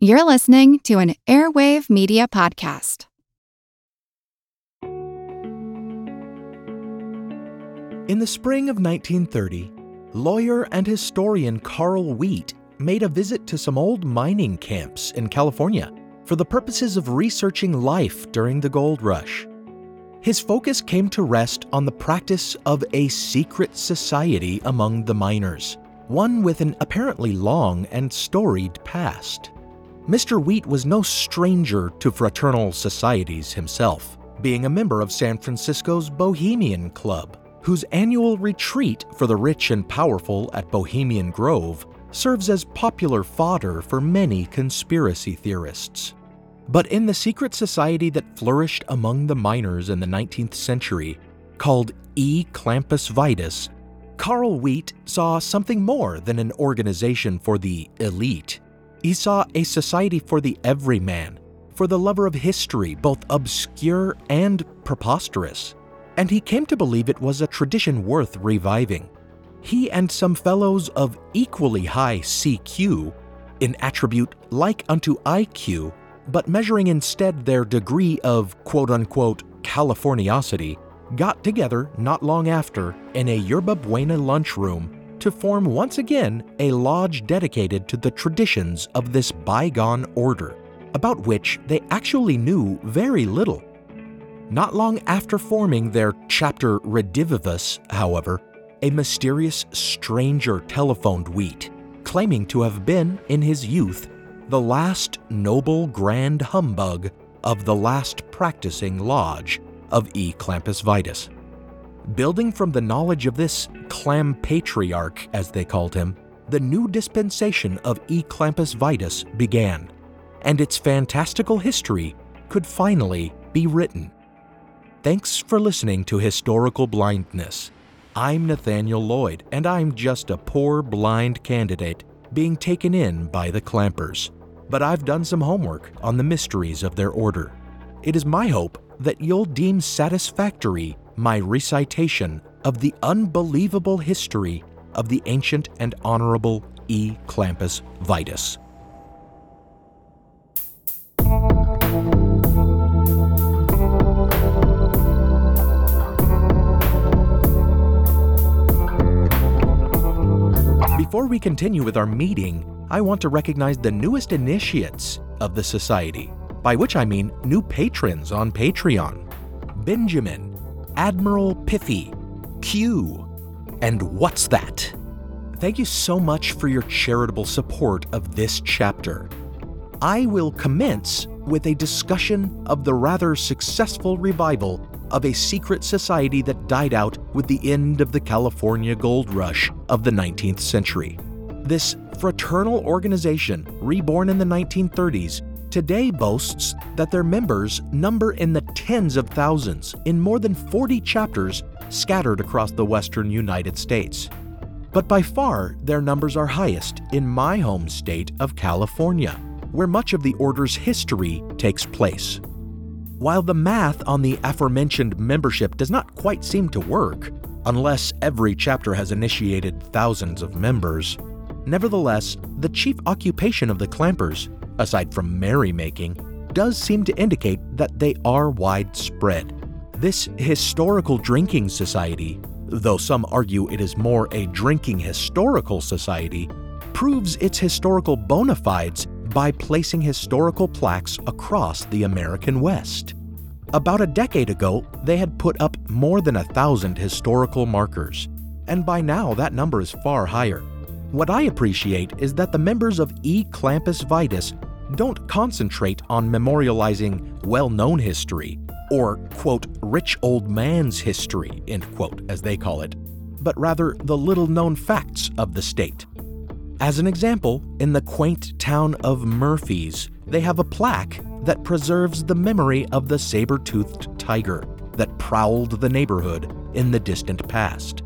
You're listening to an Airwave Media Podcast. In the spring of 1930, lawyer and historian Carl Wheat made a visit to some old mining camps in California for the purposes of researching life during the gold rush. His focus came to rest on the practice of a secret society among the miners, one with an apparently long and storied past. Mr. Wheat was no stranger to fraternal societies himself, being a member of San Francisco's Bohemian Club, whose annual retreat for the rich and powerful at Bohemian Grove serves as popular fodder for many conspiracy theorists. But in the secret society that flourished among the miners in the 19th century, called E. Clampus Vitus, Carl Wheat saw something more than an organization for the elite. He saw a society for the everyman, for the lover of history, both obscure and preposterous. And he came to believe it was a tradition worth reviving. He and some fellows of equally high CQ, in attribute like unto IQ, but measuring instead their degree of quote unquote Californiosity, got together not long after in a Yerba Buena lunchroom to form once again a lodge dedicated to the traditions of this bygone order, about which they actually knew very little. Not long after forming their chapter Redivivus, however, a mysterious stranger telephoned Wheat, claiming to have been, in his youth, the last noble grand humbug of the last practicing lodge of E. Clampus Vitus. Building from the knowledge of this clam patriarch, as they called him, the new dispensation of E. Clampus Vitus began, and its fantastical history could finally be written. Thanks for listening to Historical Blindness. I'm Nathaniel Lloyd, and I'm just a poor blind candidate being taken in by the clampers. But I've done some homework on the mysteries of their order. It is my hope that you'll deem satisfactory my recitation of the unbelievable history of the ancient and honorable E. Clampus Vitus. Before we continue with our meeting, I want to recognize the newest initiates of the Society, by which I mean new patrons on Patreon Benjamin, Admiral Piffy, Q, and What's That? Thank you so much for your charitable support of this chapter. I will commence with a discussion of the rather successful revival of a secret society that died out with the end of the California gold rush of the 19th century. This fraternal organization, reborn in the 1930s, today boasts that their members number in the tens of thousands in more than 40 chapters scattered across the western United States. But by far, their numbers are highest in my home state of California, where much of the order's history takes place. While the math on the aforementioned membership does not quite seem to work, unless every chapter has initiated thousands of members, nevertheless, the chief occupation of the clampers aside from merrymaking, does seem to indicate that they are widespread. This historical drinking society, though some argue it is more a drinking historical society, proves its historical bona fides by placing historical plaques across the American West. About a decade ago, they had put up more than a thousand historical markers, and by now that number is far higher. What I appreciate is that the members of E. Clampus Vitus don't concentrate on memorializing well known history, or, quote, rich old man's history, end quote, as they call it, but rather the little known facts of the state. As an example, in the quaint town of Murphys, they have a plaque that preserves the memory of the saber toothed tiger that prowled the neighborhood in the distant past.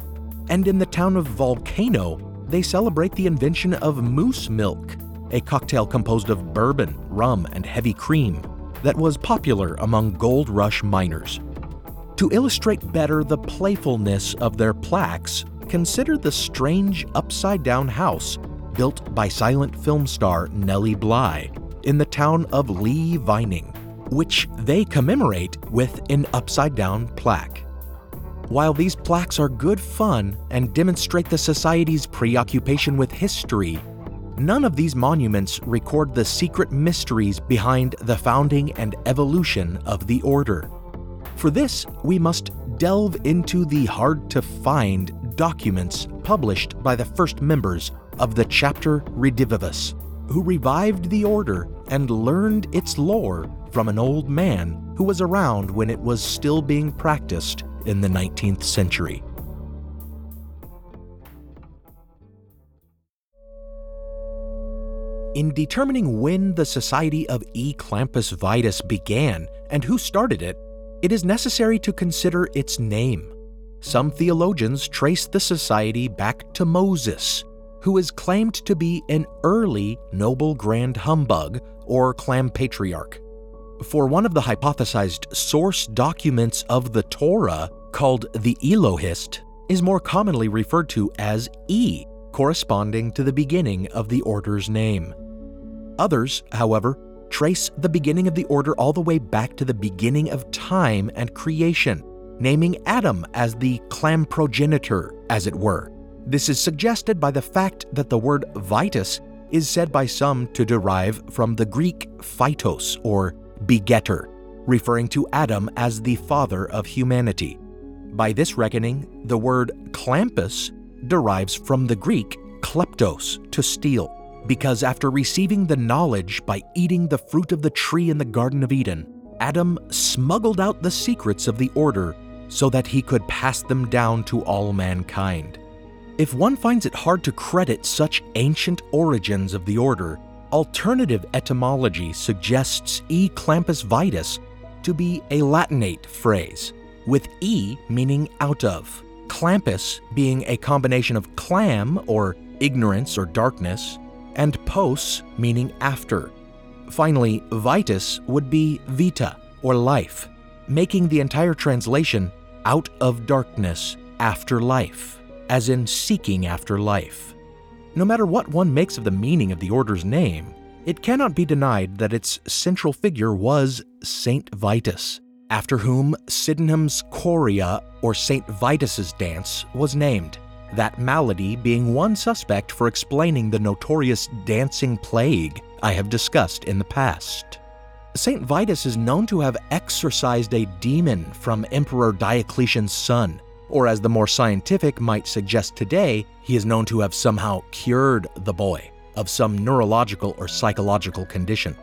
And in the town of Volcano, they celebrate the invention of moose milk, a cocktail composed of bourbon, rum, and heavy cream that was popular among gold rush miners. To illustrate better the playfulness of their plaques, consider the strange upside down house built by silent film star Nellie Bly, in the town of Lee Vining, which they commemorate with an upside down plaque. While these plaques are good fun and demonstrate the Society's preoccupation with history, none of these monuments record the secret mysteries behind the founding and evolution of the Order. For this, we must delve into the hard to find documents published by the first members of the Chapter Redivivus, who revived the Order and learned its lore from an old man who was around when it was still being practiced in the 19th century. In determining when the Society of E. Clampus Vitus began and who started it, it is necessary to consider its name. Some theologians trace the society back to Moses, who is claimed to be an early noble grand humbug or clam patriarch for one of the hypothesized source documents of the Torah, called the Elohist, is more commonly referred to as E, corresponding to the beginning of the order's name. Others, however, trace the beginning of the order all the way back to the beginning of time and creation, naming Adam as the clam progenitor, as it were. This is suggested by the fact that the word vitus is said by some to derive from the Greek phytos, or begetter, referring to Adam as the father of humanity. By this reckoning, the word clampus derives from the Greek kleptos, to steal, because after receiving the knowledge by eating the fruit of the tree in the Garden of Eden, Adam smuggled out the secrets of the order so that he could pass them down to all mankind. If one finds it hard to credit such ancient origins of the order, Alternative etymology suggests E clampus vitus to be a Latinate phrase, with E meaning out of, clampus being a combination of clam or ignorance or darkness, and pos meaning after. Finally, vitus would be vita or life, making the entire translation out of darkness after life, as in seeking after life. No matter what one makes of the meaning of the order's name, it cannot be denied that its central figure was Saint Vitus, after whom Sydenham's chorea or Saint Vitus's dance was named, that malady being one suspect for explaining the notorious dancing plague I have discussed in the past. Saint Vitus is known to have exorcised a demon from Emperor Diocletian's son, or as the more scientific might suggest today, he is known to have somehow cured the boy of some neurological or psychological condition.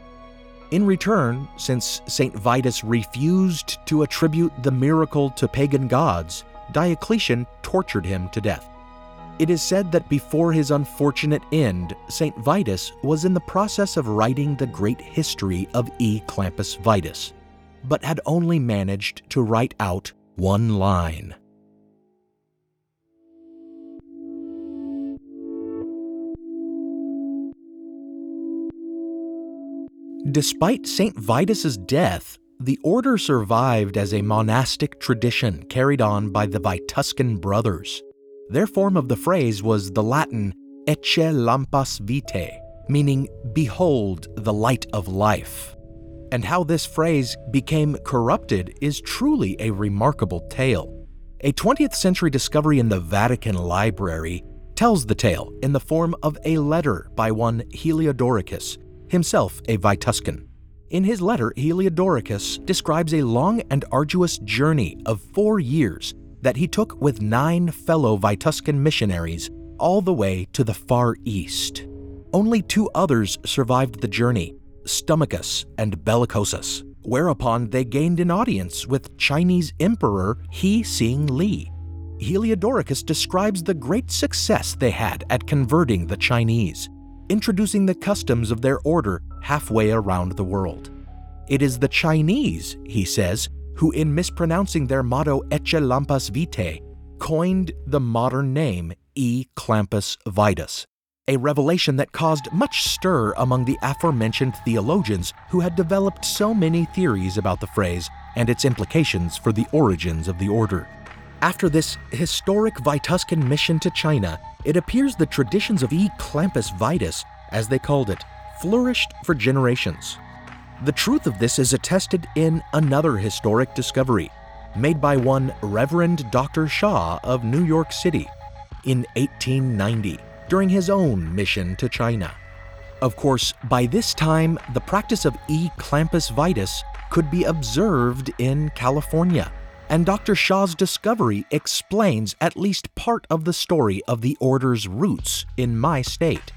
In return, since St. Vitus refused to attribute the miracle to pagan gods, Diocletian tortured him to death. It is said that before his unfortunate end, St. Vitus was in the process of writing the great history of E. Clampus Vitus, but had only managed to write out one line. Despite St. Vitus's death, the order survived as a monastic tradition carried on by the Vituscan brothers. Their form of the phrase was the Latin ecce lampas vitae, meaning behold the light of life. And how this phrase became corrupted is truly a remarkable tale. A 20th century discovery in the Vatican Library tells the tale in the form of a letter by one Heliodoricus himself a Vituscan. In his letter, Heliodoricus describes a long and arduous journey of four years that he took with nine fellow Vituscan missionaries all the way to the Far East. Only two others survived the journey Stomachus and Bellicosus, whereupon they gained an audience with Chinese Emperor He Sing Li. Heliodoricus describes the great success they had at converting the Chinese introducing the customs of their order halfway around the world. It is the Chinese, he says, who, in mispronouncing their motto Ecce Lampas Vitae, coined the modern name E. Clampus Vitus, a revelation that caused much stir among the aforementioned theologians who had developed so many theories about the phrase and its implications for the origins of the order. After this historic Vituscan mission to China, it appears the traditions of E. Clampus Vitus, as they called it, flourished for generations. The truth of this is attested in another historic discovery made by one Reverend Dr. Shaw of New York City in 1890 during his own mission to China. Of course, by this time, the practice of E. clampus vitus could be observed in California, and Dr. Shaw's discovery explains at least part of the story of the order's roots in my state.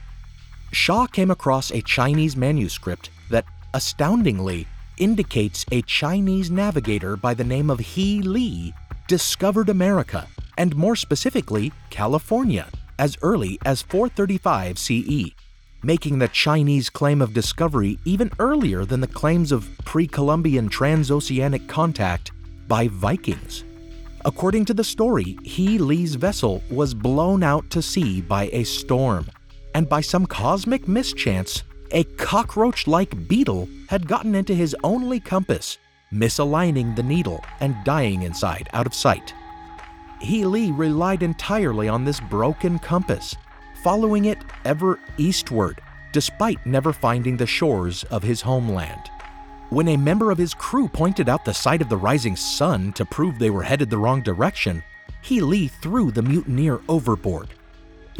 Shaw came across a Chinese manuscript that, astoundingly, indicates a Chinese navigator by the name of He Li discovered America, and more specifically, California, as early as 435 CE making the Chinese claim of discovery even earlier than the claims of pre Columbian transoceanic contact by Vikings. According to the story, He Lee's vessel was blown out to sea by a storm, and by some cosmic mischance, a cockroach like beetle had gotten into his only compass, misaligning the needle and dying inside out of sight. He Lee relied entirely on this broken compass following it ever eastward, despite never finding the shores of his homeland. When a member of his crew pointed out the sight of the rising sun to prove they were headed the wrong direction, He Li threw the mutineer overboard.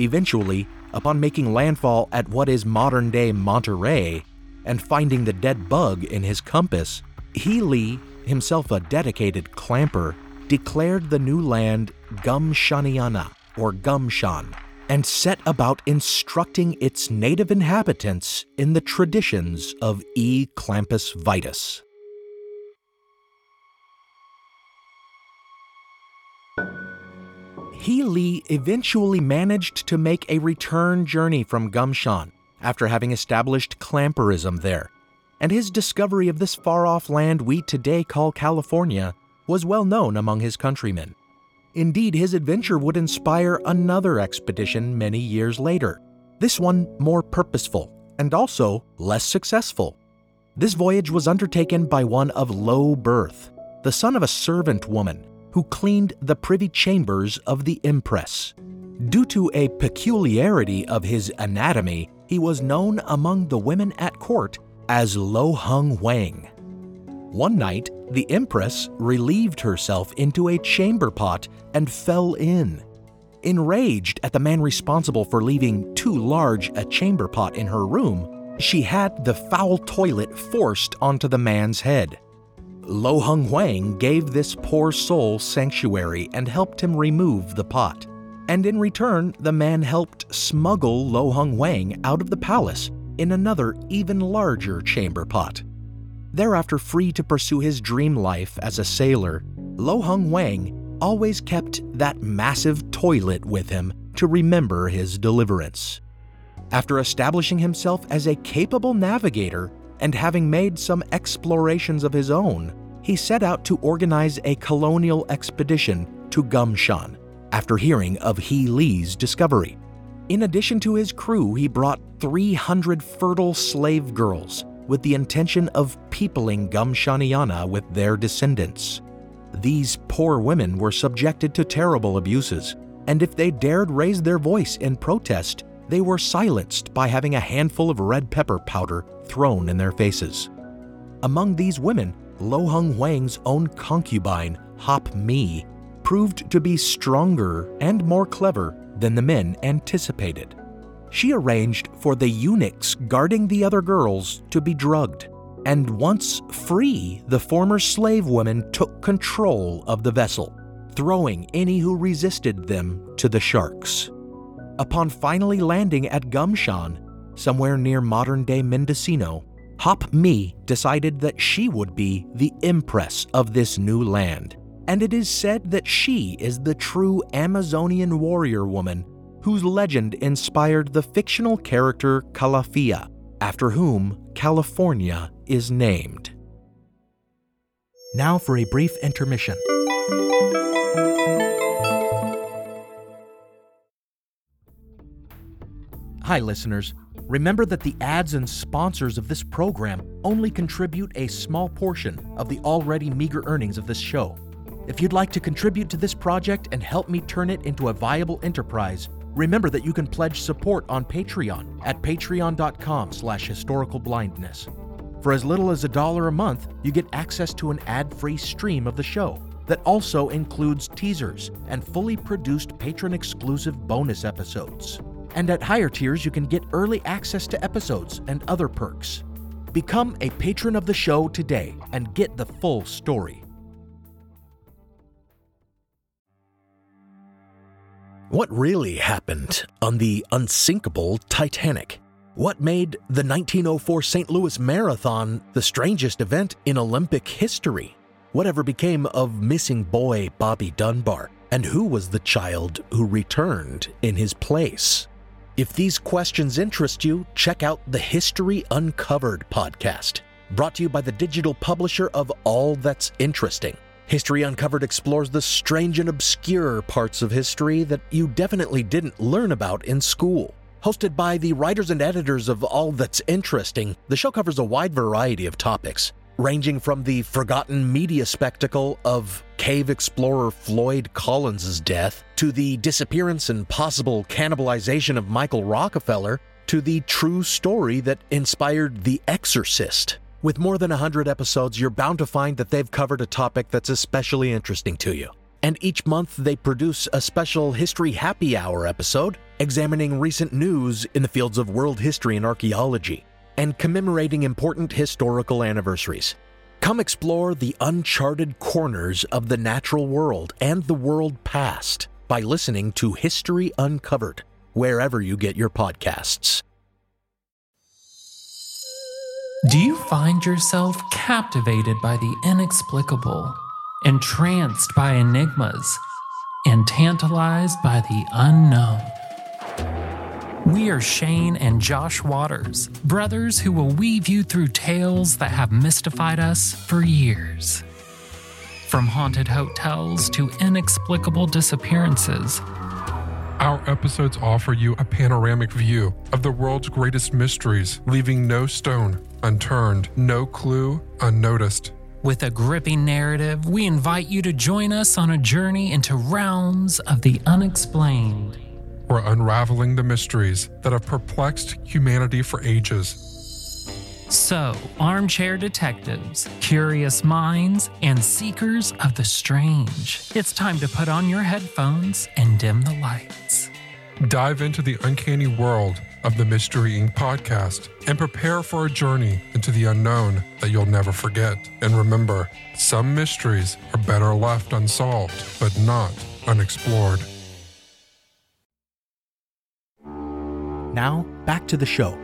Eventually, upon making landfall at what is modern day Monterey and finding the dead bug in his compass, He Li, himself a dedicated clamper, declared the new land Gumshaniana or Gumshan and set about instructing its native inhabitants in the traditions of E. clampus vitus. He Li eventually managed to make a return journey from Gumshan after having established clamperism there, and his discovery of this far off land we today call California was well known among his countrymen. Indeed, his adventure would inspire another expedition many years later, this one more purposeful and also less successful. This voyage was undertaken by one of low birth, the son of a servant woman who cleaned the privy chambers of the Empress. Due to a peculiarity of his anatomy, he was known among the women at court as Lo Hung Wang. One night, the Empress relieved herself into a chamber pot and fell in. Enraged at the man responsible for leaving too large a chamber pot in her room, she had the foul toilet forced onto the man's head. Lo Hung Huang gave this poor soul sanctuary and helped him remove the pot. And in return, the man helped smuggle Lo Hung Huang out of the palace in another, even larger chamber pot. Thereafter free to pursue his dream life as a sailor, Lo Hung Wang always kept that massive toilet with him to remember his deliverance. After establishing himself as a capable navigator and having made some explorations of his own, he set out to organize a colonial expedition to Gumshan after hearing of He Li's discovery. In addition to his crew, he brought 300 fertile slave girls with the intention of peopling Gumshaniana with their descendants. These poor women were subjected to terrible abuses, and if they dared raise their voice in protest, they were silenced by having a handful of red pepper powder thrown in their faces. Among these women, Lo Hung Wang's own concubine, Hop Mi, proved to be stronger and more clever than the men anticipated she arranged for the eunuchs guarding the other girls to be drugged. And once free, the former slave women took control of the vessel, throwing any who resisted them to the sharks. Upon finally landing at Gumshan, somewhere near modern day Mendocino, Hop Mi decided that she would be the empress of this new land. And it is said that she is the true Amazonian warrior woman whose legend inspired the fictional character Calafia, after whom California is named. Now for a brief intermission. Hi, listeners. Remember that the ads and sponsors of this program only contribute a small portion of the already meager earnings of this show. If you'd like to contribute to this project and help me turn it into a viable enterprise, Remember that you can pledge support on Patreon at patreon.com slash historicalblindness. For as little as a dollar a month, you get access to an ad-free stream of the show that also includes teasers and fully produced patron-exclusive bonus episodes. And at higher tiers, you can get early access to episodes and other perks. Become a patron of the show today and get the full story. What really happened on the unsinkable Titanic? What made the 1904 St. Louis Marathon the strangest event in Olympic history? Whatever became of missing boy Bobby Dunbar? And who was the child who returned in his place? If these questions interest you, check out the History Uncovered podcast, brought to you by the digital publisher of All That's Interesting. History Uncovered explores the strange and obscure parts of history that you definitely didn't learn about in school. Hosted by the writers and editors of All That's Interesting, the show covers a wide variety of topics, ranging from the forgotten media spectacle of cave explorer Floyd Collins' death, to the disappearance and possible cannibalization of Michael Rockefeller, to the true story that inspired The Exorcist. With more than 100 episodes, you're bound to find that they've covered a topic that's especially interesting to you. And each month they produce a special History Happy Hour episode examining recent news in the fields of world history and archaeology, and commemorating important historical anniversaries. Come explore the uncharted corners of the natural world and the world past by listening to History Uncovered, wherever you get your podcasts. Do you find yourself captivated by the inexplicable, entranced by enigmas, and tantalized by the unknown? We are Shane and Josh Waters, brothers who will weave you through tales that have mystified us for years. From haunted hotels to inexplicable disappearances, Our episodes offer you a panoramic view of the world's greatest mysteries, leaving no stone unturned, no clue unnoticed. with a gripping narrative, we invite you to join us on a journey into realms of the unexplained. We're unraveling the mysteries that have perplexed humanity for ages. So, armchair detectives, curious minds, and seekers of the strange, it's time to put on your headphones and dim the lights. Dive into the uncanny world of the Mystery Inc. podcast and prepare for a journey into the unknown that you'll never forget. And remember, some mysteries are better left unsolved, but not unexplored. Now, back to the show.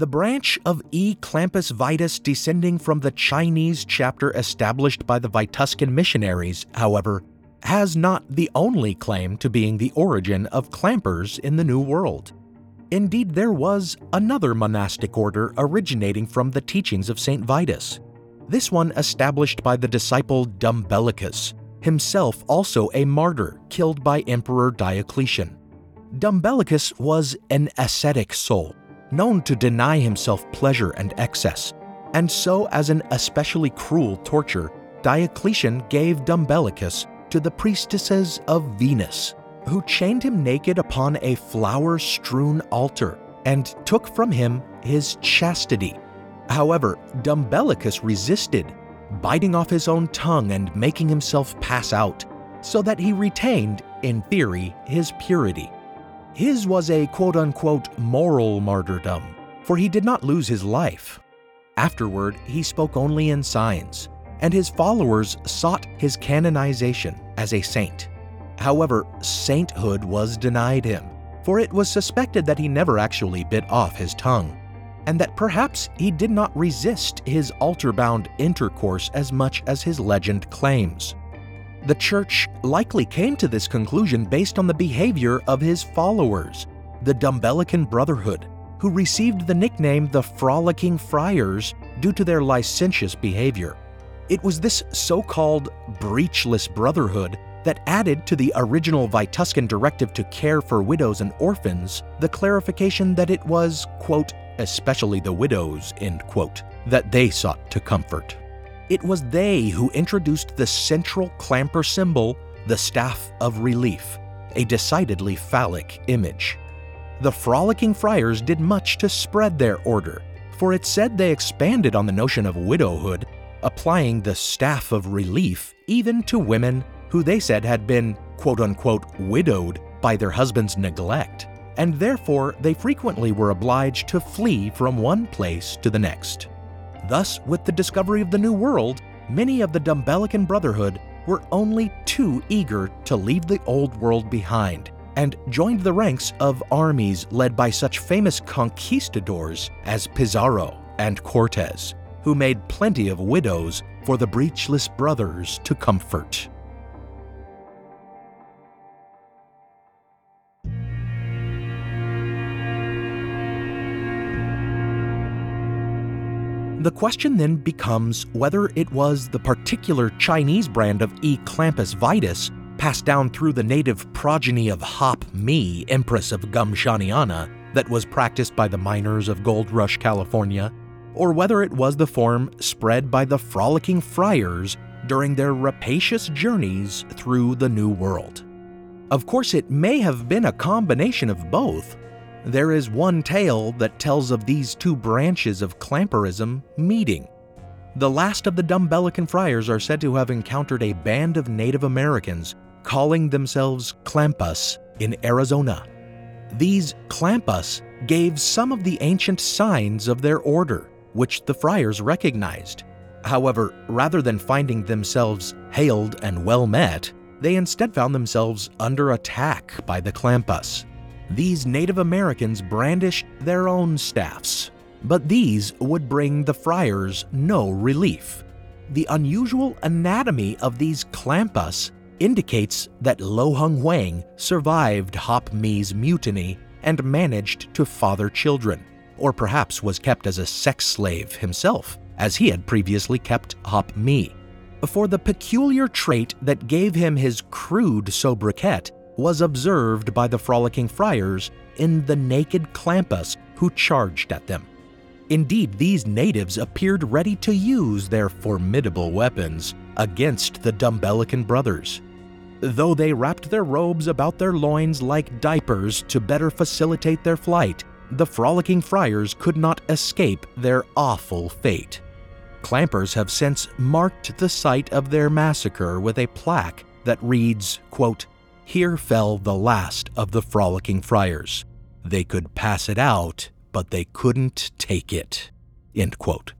The branch of E. Clampus Vitus descending from the Chinese chapter established by the Vituscan missionaries, however, has not the only claim to being the origin of clampers in the New World. Indeed, there was another monastic order originating from the teachings of St. Vitus. This one established by the disciple Dumbellicus, himself also a martyr killed by Emperor Diocletian. Dumbellicus was an ascetic soul, known to deny himself pleasure and excess, and so, as an especially cruel torture, Diocletian gave Dumbellicus to the priestesses of Venus, who chained him naked upon a flower strewn altar and took from him his chastity. However, Dumbellicus resisted, biting off his own tongue and making himself pass out, so that he retained, in theory, his purity. His was a quote unquote moral martyrdom, for he did not lose his life. Afterward, he spoke only in signs, and his followers sought his canonization as a saint. However, sainthood was denied him, for it was suspected that he never actually bit off his tongue, and that perhaps he did not resist his altar bound intercourse as much as his legend claims. The church likely came to this conclusion based on the behavior of his followers, the Dumbellican Brotherhood, who received the nickname the Frolicking Friars due to their licentious behavior. It was this so called breechless brotherhood that added to the original Vituscan directive to care for widows and orphans the clarification that it was, quote, especially the widows, end quote, that they sought to comfort. It was they who introduced the central clamper symbol, the Staff of Relief, a decidedly phallic image. The frolicking friars did much to spread their order, for it said they expanded on the notion of widowhood, applying the Staff of Relief even to women who they said had been, quote unquote, widowed by their husband's neglect, and therefore they frequently were obliged to flee from one place to the next. Thus, with the discovery of the New World, many of the Dumbellican Brotherhood were only too eager to leave the Old World behind and joined the ranks of armies led by such famous conquistadors as Pizarro and Cortez, who made plenty of widows for the breechless brothers to comfort. The question then becomes whether it was the particular Chinese brand of E. clampus vitus passed down through the native progeny of Hop Mi, Empress of Gumshaniana, that was practiced by the miners of Gold Rush, California, or whether it was the form spread by the frolicking friars during their rapacious journeys through the New World. Of course, it may have been a combination of both, there is one tale that tells of these two branches of clamperism meeting. The last of the Dumbellican friars are said to have encountered a band of Native Americans calling themselves Clampas in Arizona. These Clampas gave some of the ancient signs of their order, which the friars recognized. However, rather than finding themselves hailed and well met, they instead found themselves under attack by the Clampas these Native Americans brandished their own staffs, but these would bring the friars no relief. The unusual anatomy of these clampas indicates that Lo Hung Wang survived Hop Mi's mutiny and managed to father children, or perhaps was kept as a sex slave himself, as he had previously kept Hop Mi. For the peculiar trait that gave him his crude sobriquet was observed by the frolicking friars in the naked Clampas who charged at them. Indeed, these natives appeared ready to use their formidable weapons against the Dumbellican brothers. Though they wrapped their robes about their loins like diapers to better facilitate their flight, the frolicking friars could not escape their awful fate. Clampers have since marked the site of their massacre with a plaque that reads, quote, here fell the last of the frolicking friars. They could pass it out, but they couldn't take it. End quote.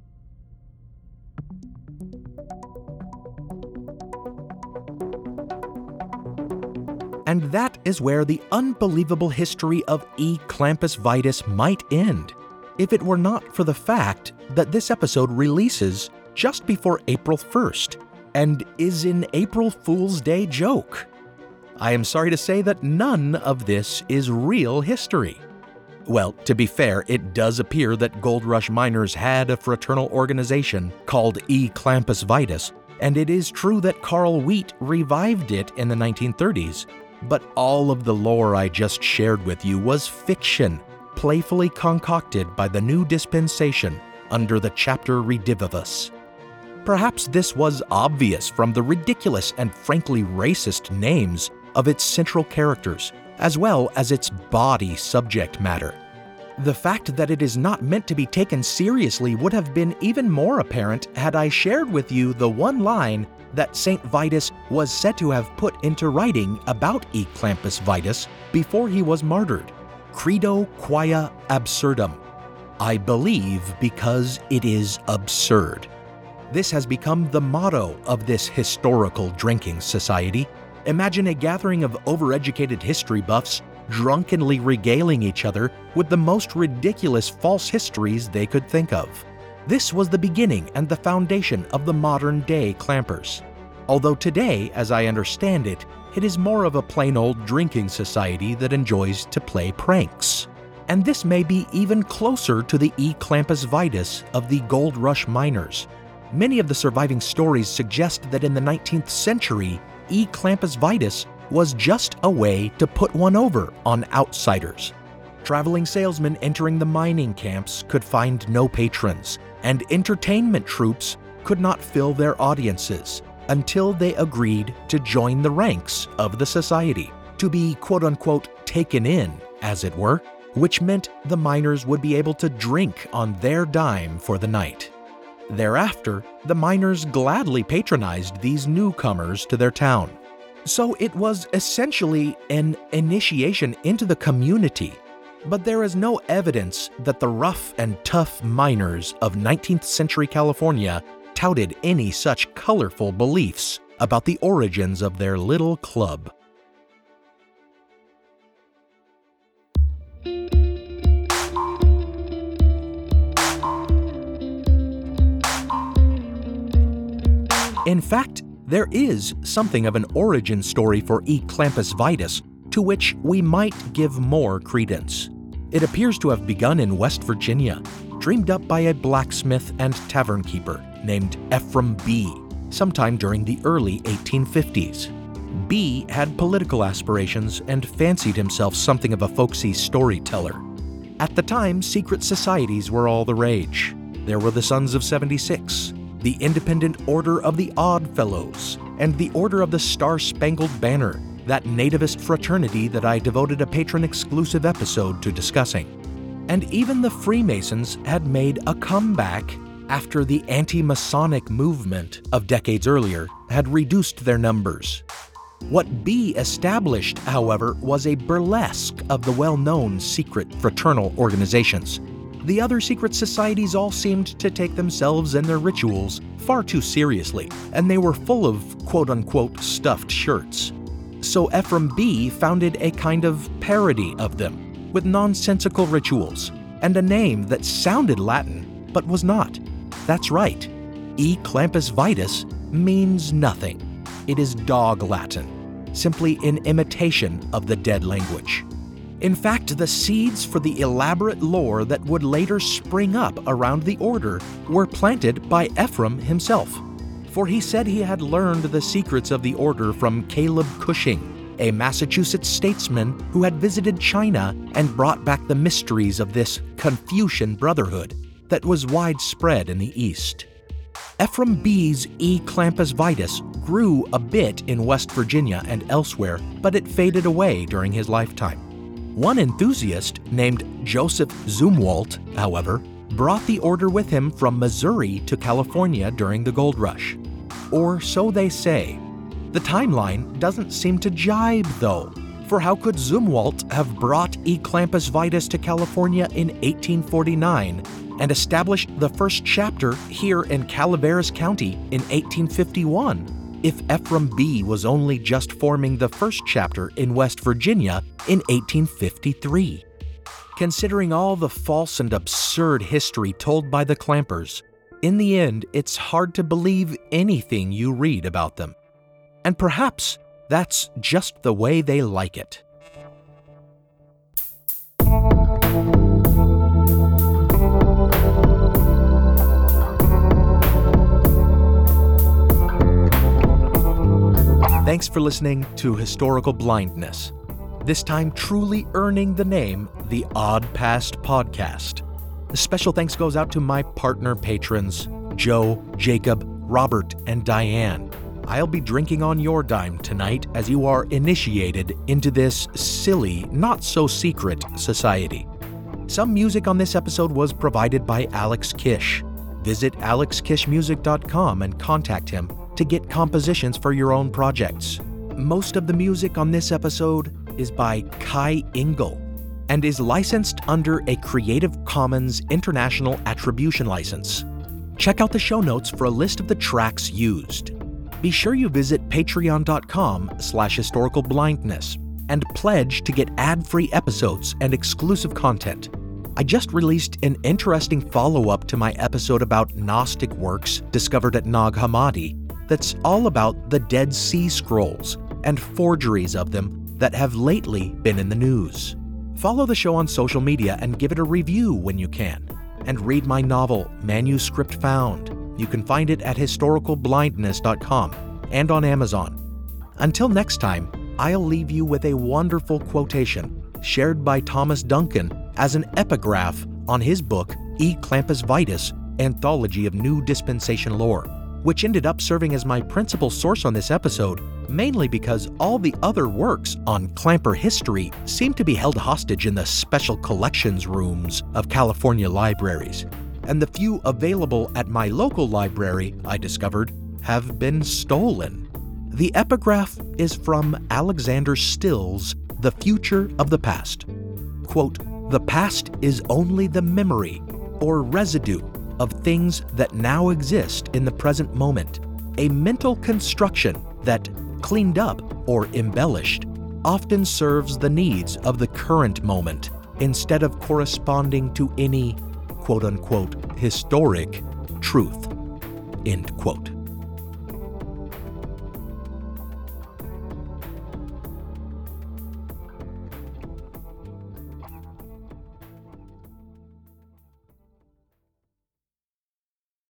And that is where the unbelievable history of E. clampus vitus might end, if it were not for the fact that this episode releases just before April 1st and is an April Fool's Day joke. I am sorry to say that none of this is real history. Well, to be fair, it does appear that Gold Rush miners had a fraternal organization called E. Clampus Vitus, and it is true that Carl Wheat revived it in the 1930s. But all of the lore I just shared with you was fiction, playfully concocted by the new dispensation under the chapter Redivivus. Perhaps this was obvious from the ridiculous and frankly racist names of its central characters, as well as its body subject matter. The fact that it is not meant to be taken seriously would have been even more apparent had I shared with you the one line that St. Vitus was said to have put into writing about E. Clampus Vitus before he was martyred Credo quia absurdum. I believe because it is absurd. This has become the motto of this historical drinking society, Imagine a gathering of overeducated history buffs drunkenly regaling each other with the most ridiculous false histories they could think of. This was the beginning and the foundation of the modern day clampers. Although today, as I understand it, it is more of a plain old drinking society that enjoys to play pranks. And this may be even closer to the E. Clampus Vitus of the Gold Rush miners. Many of the surviving stories suggest that in the 19th century, E. clampus vitus was just a way to put one over on outsiders. traveling salesmen entering the mining camps could find no patrons, and entertainment troupes could not fill their audiences until they agreed to join the ranks of the society, to be quote unquote taken in, as it were, which meant the miners would be able to drink on their dime for the night. Thereafter, the miners gladly patronized these newcomers to their town. So it was essentially an initiation into the community, but there is no evidence that the rough and tough miners of 19th century California touted any such colorful beliefs about the origins of their little club. In fact, there is something of an origin story for E. clampus vitus to which we might give more credence. It appears to have begun in West Virginia, dreamed up by a blacksmith and tavern keeper named Ephraim Bee sometime during the early 1850s. Bee had political aspirations and fancied himself something of a folksy storyteller. At the time, secret societies were all the rage. There were the Sons of 76, the Independent Order of the Odd Fellows, and the Order of the Star Spangled Banner, that nativist fraternity that I devoted a patron exclusive episode to discussing. And even the Freemasons had made a comeback after the anti Masonic movement of decades earlier had reduced their numbers. What Bee established, however, was a burlesque of the well known secret fraternal organizations the other secret societies all seemed to take themselves and their rituals far too seriously, and they were full of quote unquote stuffed shirts. So Ephraim Bee founded a kind of parody of them, with nonsensical rituals, and a name that sounded Latin but was not. That's right, E. clampus vitus means nothing. It is dog Latin, simply an imitation of the dead language. In fact, the seeds for the elaborate lore that would later spring up around the order were planted by Ephraim himself. For he said he had learned the secrets of the order from Caleb Cushing, a Massachusetts statesman who had visited China and brought back the mysteries of this Confucian brotherhood that was widespread in the East. Ephraim Bee's E. clampus vitus grew a bit in West Virginia and elsewhere, but it faded away during his lifetime. One enthusiast, named Joseph Zumwalt, however, brought the order with him from Missouri to California during the gold rush. Or so they say. The timeline doesn't seem to jibe, though, for how could Zumwalt have brought E. clampus vitus to California in 1849 and established the first chapter here in Calaveras County in 1851? If Ephraim Bee was only just forming the first chapter in West Virginia in 1853. Considering all the false and absurd history told by the Clampers, in the end, it's hard to believe anything you read about them. And perhaps that's just the way they like it. Thanks for listening to Historical Blindness, this time truly earning the name the Odd Past Podcast. A special thanks goes out to my partner patrons, Joe, Jacob, Robert, and Diane. I'll be drinking on your dime tonight as you are initiated into this silly, not so secret society. Some music on this episode was provided by Alex Kish. Visit alexkishmusic.com and contact him to get compositions for your own projects. Most of the music on this episode is by Kai Engel and is licensed under a Creative Commons International Attribution License. Check out the show notes for a list of the tracks used. Be sure you visit patreon.com slash historicalblindness and pledge to get ad-free episodes and exclusive content. I just released an interesting follow-up to my episode about Gnostic works discovered at Nag Hammadi that's all about the Dead Sea Scrolls and forgeries of them that have lately been in the news. Follow the show on social media and give it a review when you can. And read my novel, Manuscript Found. You can find it at historicalblindness.com and on Amazon. Until next time, I'll leave you with a wonderful quotation shared by Thomas Duncan as an epigraph on his book E Clampus Vitus Anthology of New Dispensation Lore, which ended up serving as my principal source on this episode, mainly because all the other works on Clamper history seem to be held hostage in the special collections rooms of California libraries. And the few available at my local library, I discovered, have been stolen. The epigraph is from Alexander Stille's The Future of the Past. Quote, The past is only the memory or residue of things that now exist in the present moment, a mental construction that, cleaned up or embellished, often serves the needs of the current moment instead of corresponding to any quote unquote historic truth. End quote.